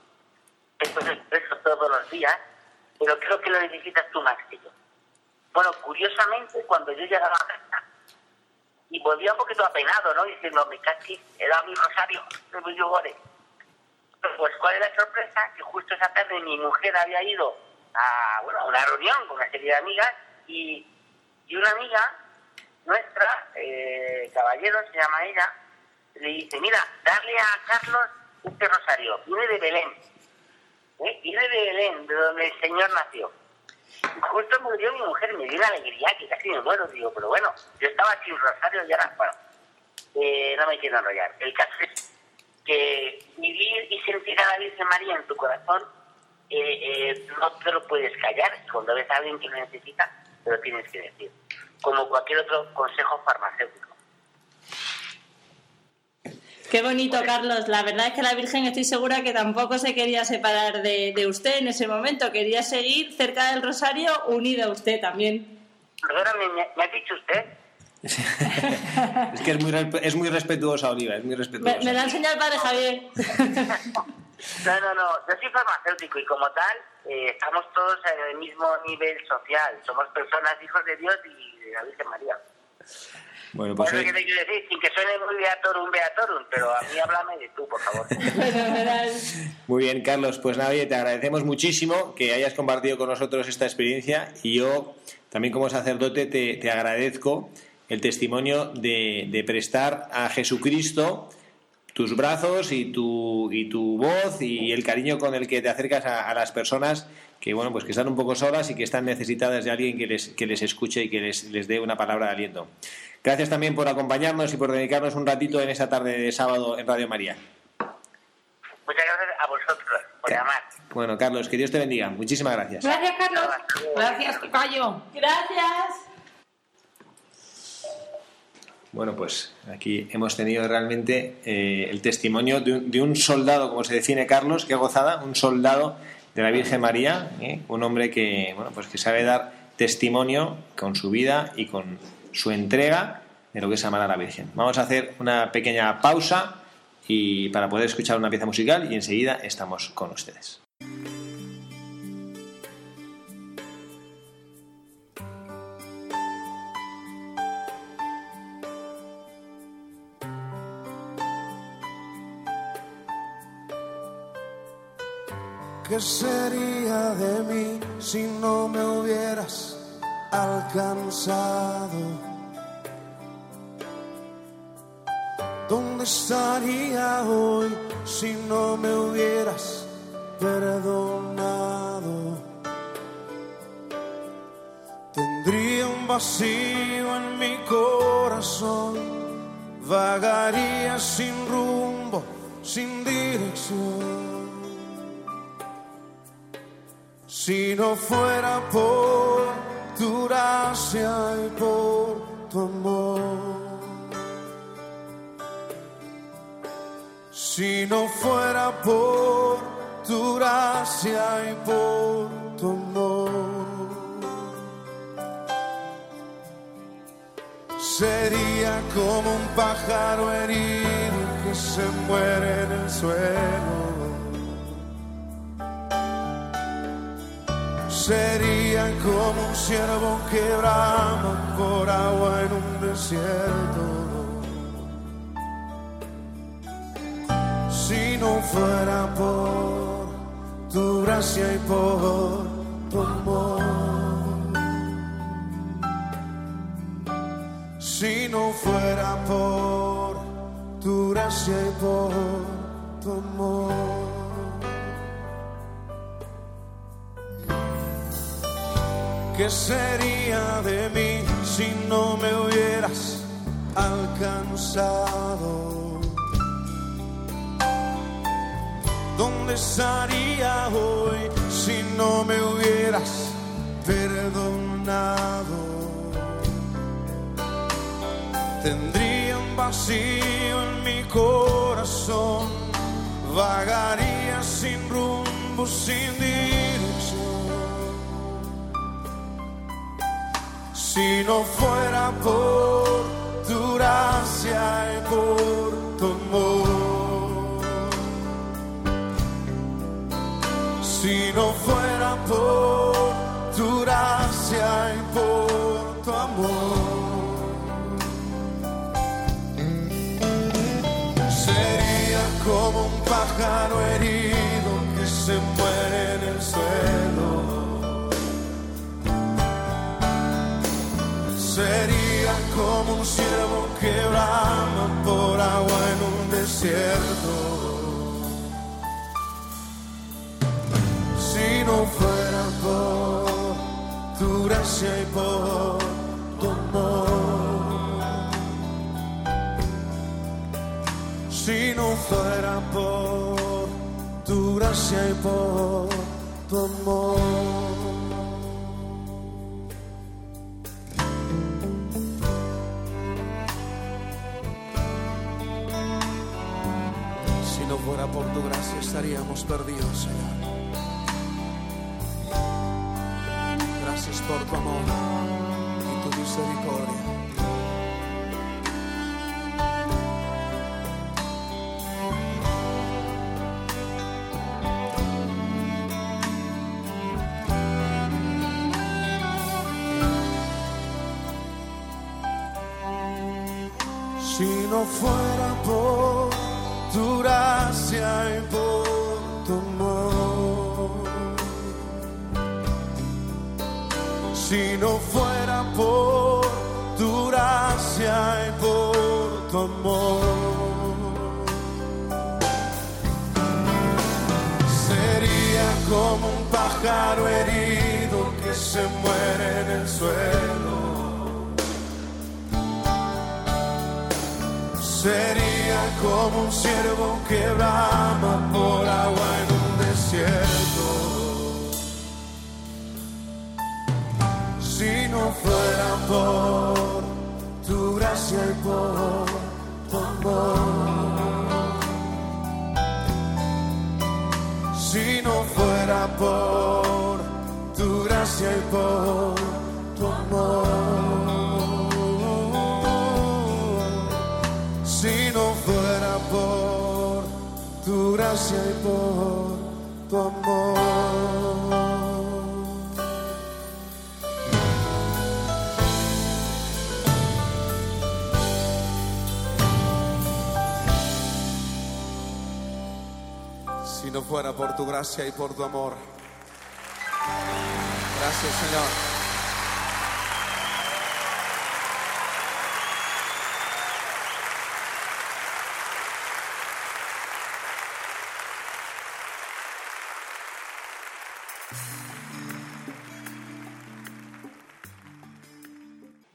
entonces eso todos los días, pero creo que lo necesitas tú más que yo. Bueno, curiosamente, cuando yo llegaba a casa, y volvía un poquito apenado, ¿no? Diciendo, me casi, he dado mi rosario, me voy Pues cuál es la sorpresa, que justo esa tarde mi mujer había ido a, bueno, a una reunión con una serie de amigas y, y una amiga nuestra, eh, caballero se llama ella, le dice, mira, darle a Carlos este rosario, viene de Belén, ¿eh? viene de Belén, de donde el Señor nació. Justo murió mi mujer, me dio una alegría que casi me muero, digo, pero bueno, yo estaba sin rosario y ahora, bueno, eh, no me quiero enrollar. El caso es que vivir y sentir a la Virgen María en tu corazón eh, eh, no te lo puedes callar. Cuando ves a alguien que lo necesita, te lo tienes que decir. Como cualquier otro consejo farmacéutico. Qué bonito, Carlos. La verdad es que la Virgen estoy segura que tampoco se quería separar de, de usted en ese momento. Quería seguir cerca del rosario unido a usted también. Perdóname, ¿me, me ha dicho usted? es que es muy, respe- es muy respetuosa, Oliva, es muy respetuosa. Me, me la enseña el padre Javier. No, no, no. Yo soy farmacéutico y como tal eh, estamos todos en el mismo nivel social. Somos personas, hijos de Dios y de la Virgen María. Bueno, pues hoy- que te quiero decir, sin que suene muy beatorum, beatorum, pero a mí háblame de tú, por favor. Fenomenal. Muy bien, Carlos. Pues nada, oye, te agradecemos muchísimo que hayas compartido con nosotros esta experiencia y yo, también como sacerdote, te, te agradezco el testimonio de, de prestar a Jesucristo tus brazos y tu, y tu voz y el cariño con el que te acercas a, a las personas que bueno pues que están un poco solas y que están necesitadas de alguien que les, que les escuche y que les, les dé una palabra de aliento. Gracias también por acompañarnos y por dedicarnos un ratito en esta tarde de sábado en Radio María. Muchas gracias a vosotros por llamar. Bueno, Carlos, que Dios te bendiga. Muchísimas gracias. Gracias, Carlos. Gracias, Tocayo. Gracias. Bueno, pues aquí hemos tenido realmente eh, el testimonio de un, de un soldado, como se define Carlos, que gozada, un soldado de la Virgen María, ¿eh? un hombre que, bueno, pues que sabe dar testimonio con su vida y con su entrega de lo que es amar a la Virgen. Vamos a hacer una pequeña pausa y para poder escuchar una pieza musical y enseguida estamos con ustedes. ¿Qué sería de mí si no me hubieras alcanzado? ¿Dónde estaría hoy si no me hubieras perdonado? Tendría un vacío en mi corazón, vagaría sin rumbo, sin dirección. Si no fuera por tu gracia y por tu amor. Si no fuera por tu gracia y por tu amor. Sería como un pájaro herido que se muere en el suelo. Sería como un ciervo que brama por agua en un desierto. Si no fuera por tu gracia y por tu amor. Si no fuera por tu gracia y por tu amor. ¿Qué sería de mí si no me hubieras alcanzado? ¿Dónde estaría hoy si no me hubieras perdonado? Tendría un vacío en mi corazón, vagaría sin rumbo, sin dirección. Si no fuera por tu gracia y por tu amor. Si no fuera por tu gracia y por tu amor. Sería como un pájaro herido sería como un ciervo que brama por agua en un desierto. Si no fuera por tu gracia y por tu amor, si no fuera por tu gracia y por tu amor. Por tu gracia estaríamos perdidos, Señor. Gracias por tu amor y tu misericordia. Si no fuera Si no fuera por tu gracia y por tu amor. Sería como un pájaro herido que se muere en el suelo. Sería como un ciervo que brama por agua en un desierto. Si no fuera por tu gracia y por tu amor. Si no fuera por tu gracia y por tu amor. Si no fuera por tu gracia y por tu amor. No fuera por tu gracia y por tu amor. Gracias, Señor.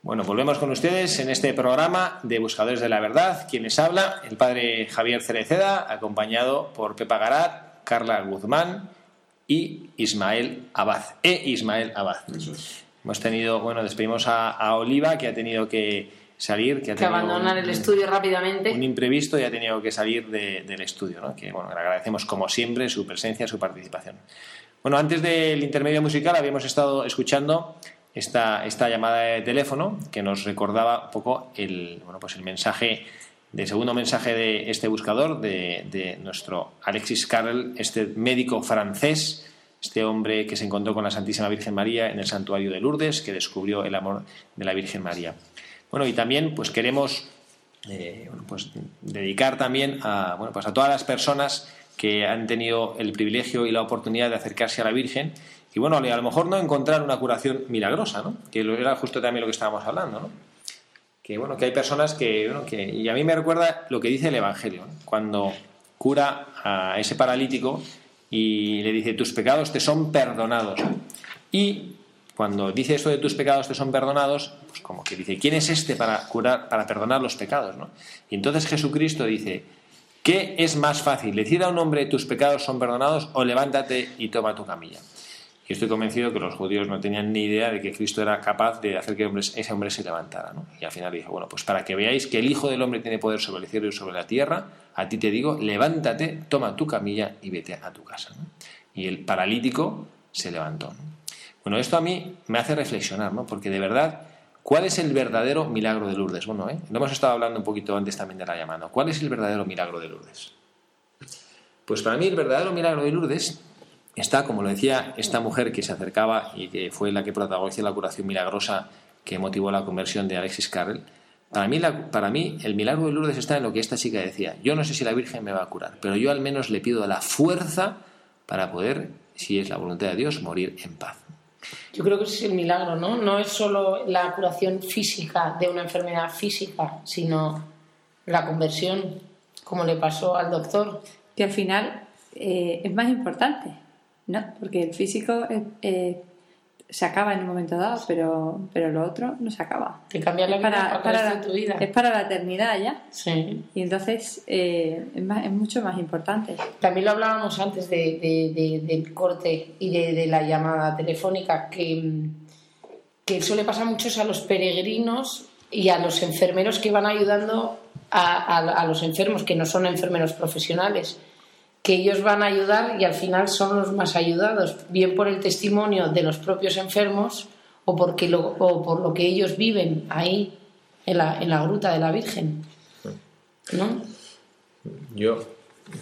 Bueno, volvemos con ustedes en este programa de Buscadores de la Verdad. Quien les habla, el padre Javier Cereceda, acompañado por Pepa Garat, Carla Guzmán y Ismael Abad. E Ismael Abad. Hemos tenido, bueno, despedimos a, a Oliva, que ha tenido que salir, que ha Que tenido abandonar un- el estudio rápidamente. un imprevisto y ha tenido que salir de- del estudio, ¿no? que bueno, le agradecemos como siempre su presencia, su participación. Bueno, antes del intermedio musical habíamos estado escuchando esta, esta llamada de teléfono que nos recordaba un poco el, bueno, pues el mensaje, el segundo mensaje de este buscador, de, de nuestro Alexis Carrel, este médico francés, este hombre que se encontró con la Santísima Virgen María en el santuario de Lourdes, que descubrió el amor de la Virgen María. Bueno, y también pues queremos eh, pues, dedicar también a, bueno, pues a todas las personas que han tenido el privilegio y la oportunidad de acercarse a la Virgen y bueno, a lo mejor no encontrar una curación milagrosa, ¿no? que era justo también lo que estábamos hablando, ¿no? Que bueno, que hay personas que, bueno, que y a mí me recuerda lo que dice el Evangelio, cuando cura a ese paralítico y le dice tus pecados te son perdonados y cuando dice esto de tus pecados te son perdonados, pues como que dice, ¿quién es este para curar, para perdonar los pecados? ¿no? Y entonces Jesucristo dice, ¿qué es más fácil? ¿Decir a un hombre tus pecados son perdonados o levántate y toma tu camilla? Y estoy convencido que los judíos no tenían ni idea de que Cristo era capaz de hacer que ese hombre se levantara. ¿no? Y al final dijo, bueno, pues para que veáis que el Hijo del Hombre tiene poder sobre el cielo y sobre la tierra, a ti te digo, levántate, toma tu camilla y vete a tu casa. ¿no? Y el paralítico se levantó. ¿no? Bueno, esto a mí me hace reflexionar, ¿no? Porque de verdad, ¿cuál es el verdadero milagro de Lourdes? Bueno, ¿eh? lo hemos estado hablando un poquito antes también de la llamada. ¿Cuál es el verdadero milagro de Lourdes? Pues para mí el verdadero milagro de Lourdes está, como lo decía esta mujer que se acercaba y que fue la que protagonizó la curación milagrosa que motivó la conversión de Alexis Carrel. Para mí, la- para mí el milagro de Lourdes está en lo que esta chica decía. Yo no sé si la Virgen me va a curar, pero yo al menos le pido la fuerza para poder, si es la voluntad de Dios, morir en paz. Yo creo que ese es el milagro, ¿no? No es solo la curación física de una enfermedad física, sino la conversión. como le pasó al doctor. Que al final eh, es más importante, ¿no? Porque el físico eh, eh, se acaba en un momento dado, pero, pero lo otro no se acaba. Te cambia la vida para, para, la, de tu vida. es para la eternidad ya. Sí. Y entonces eh, es, más- es mucho más importante. También lo hablábamos antes de, de- de- del corte y de, de la llamada telefónica, que, que eso le pasa mucho a los peregrinos y a los enfermeros que van ayudando a, a- a los enfermos, que no son enfermeros profesionales, que ellos van a ayudar y al final son los más ayudados, bien por el testimonio de los propios enfermos o, porque lo, o por lo que ellos viven ahí en la, gruta de la Virgen. ¿No? Yo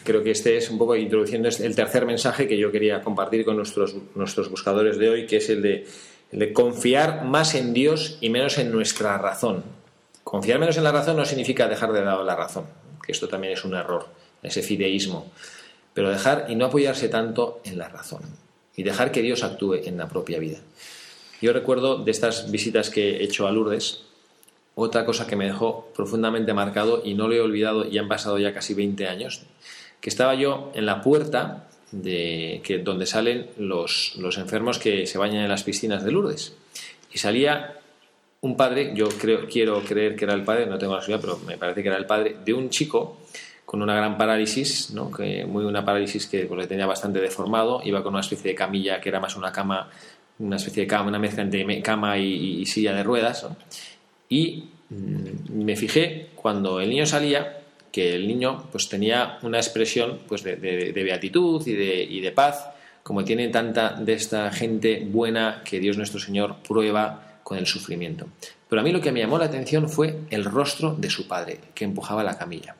creo que este es un poco introduciendo el tercer mensaje que yo quería compartir con nuestros, nuestros buscadores de hoy, que es el de, el de confiar más en Dios y menos en nuestra razón. Confiar menos en la razón no significa dejar de lado la razón, que esto también es un error, ese fideísmo, pero dejar y no apoyarse tanto en la razón y dejar que Dios actúe en la propia vida. Yo recuerdo de estas visitas que he hecho a Lourdes, otra cosa que me dejó profundamente marcado y no lo he olvidado y han pasado ya casi 20 años, que estaba yo en la puerta de donde salen los, los enfermos que se bañan en las piscinas de Lourdes. Y salía un padre, yo creo, quiero creer que era el padre, no tengo la seguridad, pero me parece que era el padre, de un chico con una gran parálisis, que, muy una parálisis que pues, le tenía bastante deformado, iba con una especie de camilla que era más una cama, una especie de cama, una mezcla entre cama y, silla de ruedas, y mm, me fijé cuando el niño salía que el niño pues tenía una expresión pues de, de- de beatitud y de, y de paz como tiene tanta de esta gente buena que Dios nuestro Señor prueba con el sufrimiento. Pero a mí lo que me llamó la atención fue el rostro de su padre, que empujaba la camilla.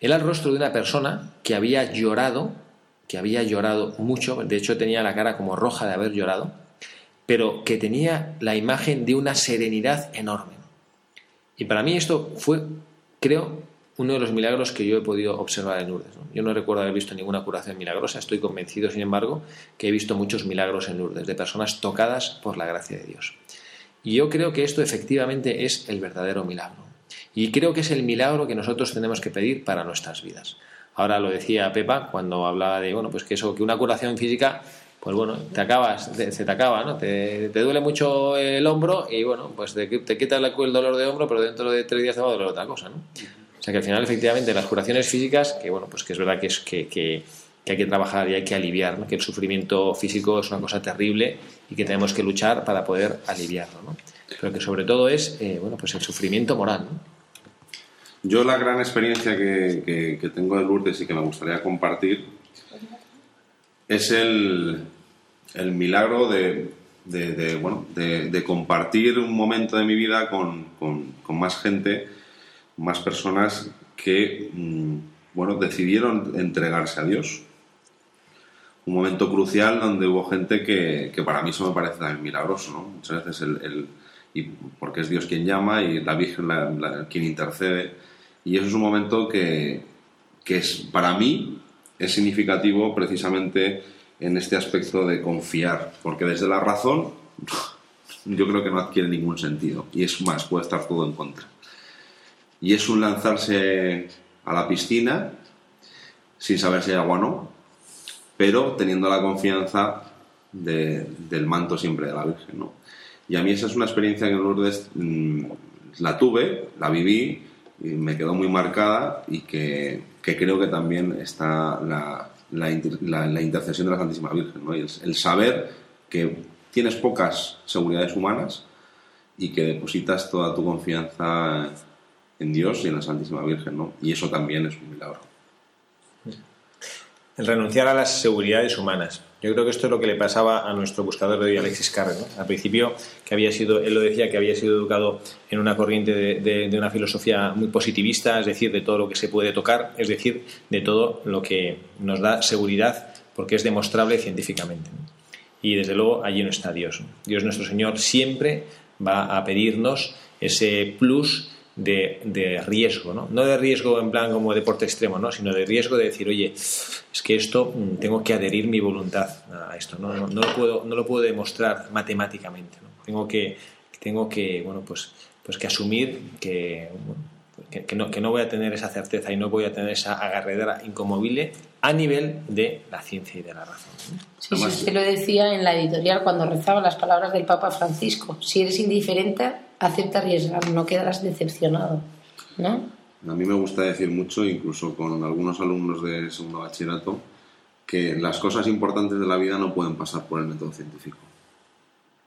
Era el rostro de una persona que había llorado, que había llorado mucho, de hecho tenía la cara como roja de haber llorado, pero que tenía la imagen de una serenidad enorme. Y para mí esto fue, creo, uno de los milagros que yo he podido observar en Lourdes. ¿no? Yo no recuerdo haber visto ninguna curación milagrosa, estoy convencido, sin embargo, que he visto muchos milagros en Lourdes, de personas tocadas por la gracia de Dios. Y yo creo que esto efectivamente es el verdadero milagro. Y creo que es el milagro que nosotros tenemos que pedir para nuestras vidas. Ahora lo decía Pepa cuando hablaba de, bueno, pues que eso, que una curación física, pues bueno, te acabas, se te acaba, ¿no? Te, duele mucho el hombro y bueno, pues te, te quitas la- el dolor de hombro, pero dentro de tres días te va a doler otra cosa, ¿no? O sea que al final, efectivamente, las curaciones físicas, que bueno, pues que es verdad que, es, que- que hay que trabajar y hay que aliviar, ¿no? que el sufrimiento físico es una cosa terrible y que tenemos que luchar para poder aliviarlo, ¿no? Pero que sobre todo es, eh, bueno, pues el sufrimiento moral, ¿no? Yo la gran experiencia que, que- tengo de Lourdes y que me gustaría compartir es el, el milagro de, de- bueno, de, compartir un momento de mi vida con, con- más gente, más personas que mm, bueno, decidieron entregarse a Dios. Un momento crucial donde hubo gente que, que para mí eso me parece también milagroso. ¿no? Muchas veces el, y porque es Dios quien llama y la Virgen quien intercede. Y eso es un momento que, que es, para mí es significativo precisamente en este aspecto de confiar, porque desde la razón yo creo que no adquiere ningún sentido. Y es más, puede estar todo en contra. Y es un lanzarse a la piscina sin saber si hay agua o no, pero teniendo la confianza de- del manto siempre de la Virgen. ¿no? Y a mí esa es una experiencia que en Lourdes mm, la tuve, la viví, me quedó muy marcada y que, que creo que también está la, la, inter- la- la intercesión de la Santísima Virgen. ¿no? Y el, el saber que tienes pocas seguridades humanas y que depositas toda tu confianza en Dios y en la Santísima Virgen. ¿no? Y eso también es un milagro. El renunciar a las seguridades humanas. Yo creo que esto es lo que le pasaba a nuestro buscador de hoy, Alexis Carrel. ¿no? Al principio, que había sido, él lo decía, que había sido educado en una corriente de, una filosofía muy positivista, es decir, de todo lo que se puede tocar, es decir, de todo lo que nos da seguridad porque es demostrable científicamente. Y desde luego allí no está Dios. Dios nuestro Señor siempre va a pedirnos ese plus de, de riesgo, ¿no? No de riesgo en plan como deporte extremo, ¿no? Sino de riesgo de decir, oye, es que esto mm, tengo que adherir mi voluntad a esto, ¿no? No, lo, puedo, no lo puedo demostrar matemáticamente. Tengo que, tengo que bueno, pues, pues que asumir que, que, no, que no voy a tener esa certeza y no voy a tener esa agarredera incomovible a nivel de la ciencia y de la razón. Sí, sí, lo decía en la editorial cuando rezaba las palabras del Papa Francisco. Si eres indiferente, acepta arriesgar, no quedarás decepcionado. ¿No? A mí me gusta decir mucho, incluso con algunos alumnos de segundo bachillerato, que las cosas importantes de la vida no pueden pasar por el método científico.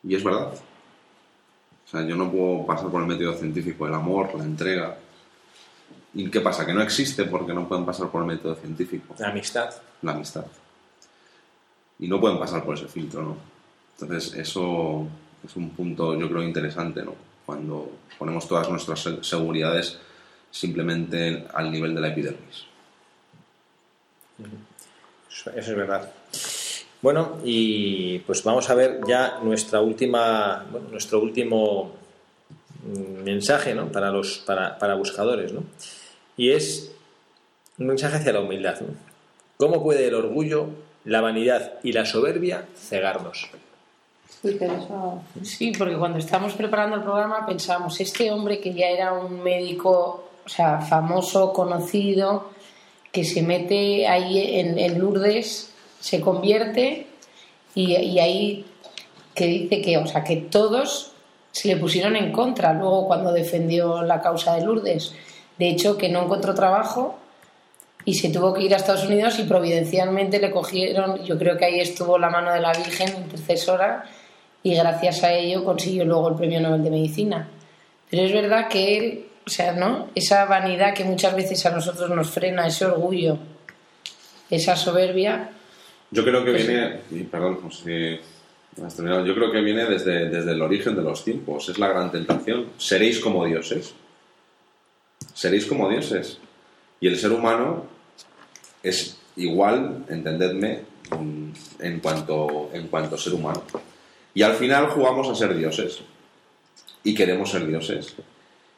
Y es verdad. O sea, yo no puedo pasar por el método científico, el amor, la entrega. ¿Y qué pasa? Que no existe porque no pueden pasar por el método científico. La amistad. La amistad. Y no pueden pasar por ese filtro, ¿no? Entonces, eso es un punto, yo creo, interesante, ¿no? Cuando ponemos todas nuestras se- seguridades simplemente al nivel de la epidermis. Eso, eso es verdad. Bueno, y pues vamos a ver ya nuestra última, bueno, nuestro último mm, mensaje ¿no? para los para, para buscadores, ¿no? Y es un mensaje hacia la humildad. ¿no? ¿Cómo puede el orgullo, la vanidad y la soberbia cegarnos? Sí, porque cuando estábamos preparando el programa pensamos, este hombre que ya era un médico, o sea, famoso, conocido, que se mete ahí en, en Lourdes, se convierte y, y ahí que dice que, o sea, que todos se le pusieron en contra luego cuando defendió la causa de Lourdes. De hecho, que no encontró trabajo y se tuvo que ir a Estados Unidos y providencialmente le cogieron, yo creo que ahí estuvo la mano de la Virgen intercesora y gracias a ello consiguió luego el Premio Nobel de Medicina. Pero es verdad que él, o sea, ¿no? Esa vanidad que muchas veces a nosotros nos frena, ese orgullo, esa soberbia, Yo creo que Pues viene, y perdón, si has terminado. yo creo que viene desde, desde el origen de los tiempos, es la gran tentación. Seréis como dioses. Seréis como dioses. Y el ser humano es igual, entendedme, en cuanto, en cuanto ser humano. Y al final jugamos a ser dioses. Y queremos ser dioses.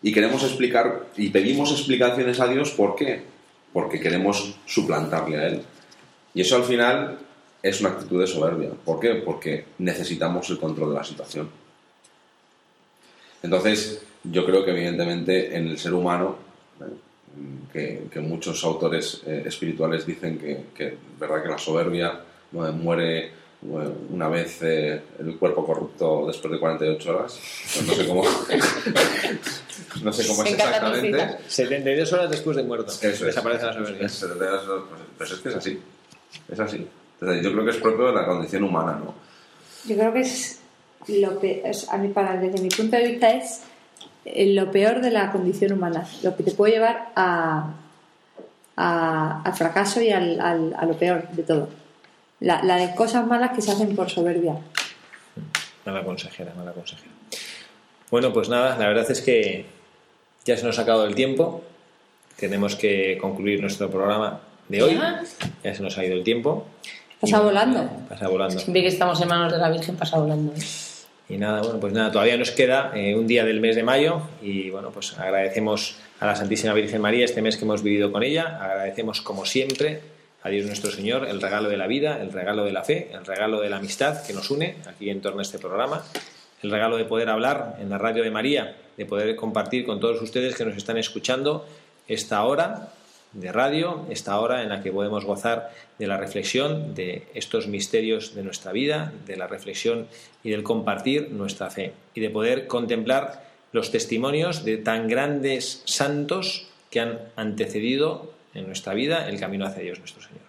Y queremos explicar, y pedimos explicaciones a Dios, ¿por qué? Porque queremos suplantarle a Él. Y eso al final es una actitud de soberbia. ¿Por qué? Porque necesitamos el control de la situación. Entonces, yo creo que evidentemente en el ser humano, ¿eh? que, muchos autores eh, espirituales dicen que, que verdad que la soberbia ¿no? muere una vez eh, el cuerpo corrupto después de 48 horas. Pues no sé cómo, no sé cómo es exactamente. notita. 72 horas después de muerto. Eso es. Desaparece la soberbia. Es- pero pues es que es así. Es así. Entonces, yo creo que es propio de la condición humana, ¿no? Yo creo que es lo pe- es- a mí para desde mi punto de vista es eh, lo peor de la condición humana, lo que te puede llevar a, a- al fracaso y al, al- a lo peor de todo. La, la de cosas malas que se hacen por soberbia. Mala consejera, mala consejera. Bueno, pues nada, la verdad es que ya se nos ha acabado el tiempo. Tenemos que concluir nuestro programa de hoy. ¿Ya? Ya se nos ha ido el tiempo. Pasa Y- volando. Pasa volando. siempre que estamos en manos de la Virgen pasa volando. Y nada, bueno, pues nada, todavía nos queda eh, un día del mes de mayo y bueno, pues agradecemos a la Santísima Virgen María este mes que hemos vivido con ella. Agradecemos como siempre a Dios nuestro Señor el regalo de la vida, el regalo de la fe, el regalo de la amistad que nos une aquí en torno a este programa, el regalo de poder hablar en la radio de María, de poder compartir con todos ustedes que nos están escuchando esta hora de radio, esta hora en la que podemos gozar de la reflexión de estos misterios de nuestra vida, de la reflexión y del compartir nuestra fe y de poder contemplar los testimonios de tan grandes santos que han antecedido en nuestra vida el camino hacia Dios nuestro Señor.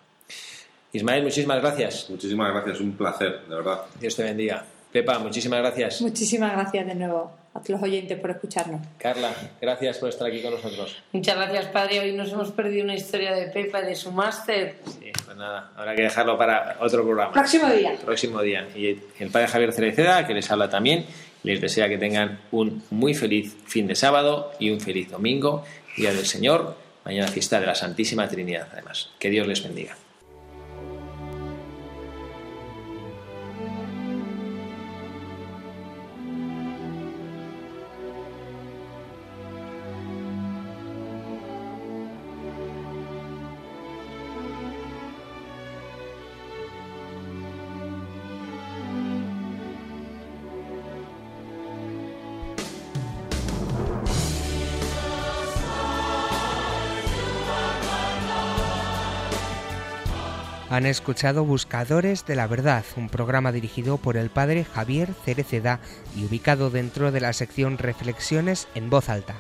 Ismael, muchísimas gracias. Muchísimas gracias, un placer, de verdad. Dios te bendiga. Pepa, muchísimas gracias. Muchísimas gracias de nuevo a los oyentes por escucharnos. Carla, gracias por estar aquí con nosotros. Muchas gracias, padre. Hoy nos hemos perdido una historia de Pepa y de su máster. Sí, pues nada, habrá que dejarlo para otro programa. Próximo día. próximo día. Y el padre Javier Cereceda, que les habla también, les desea que tengan un muy feliz fin de sábado y un feliz domingo, Día del Señor, mañana fiesta de la Santísima Trinidad, además. Que Dios les bendiga. Han escuchado Buscadores de la Verdad, un programa dirigido por el padre Javier Cereceda y ubicado dentro de la sección Reflexiones en voz alta.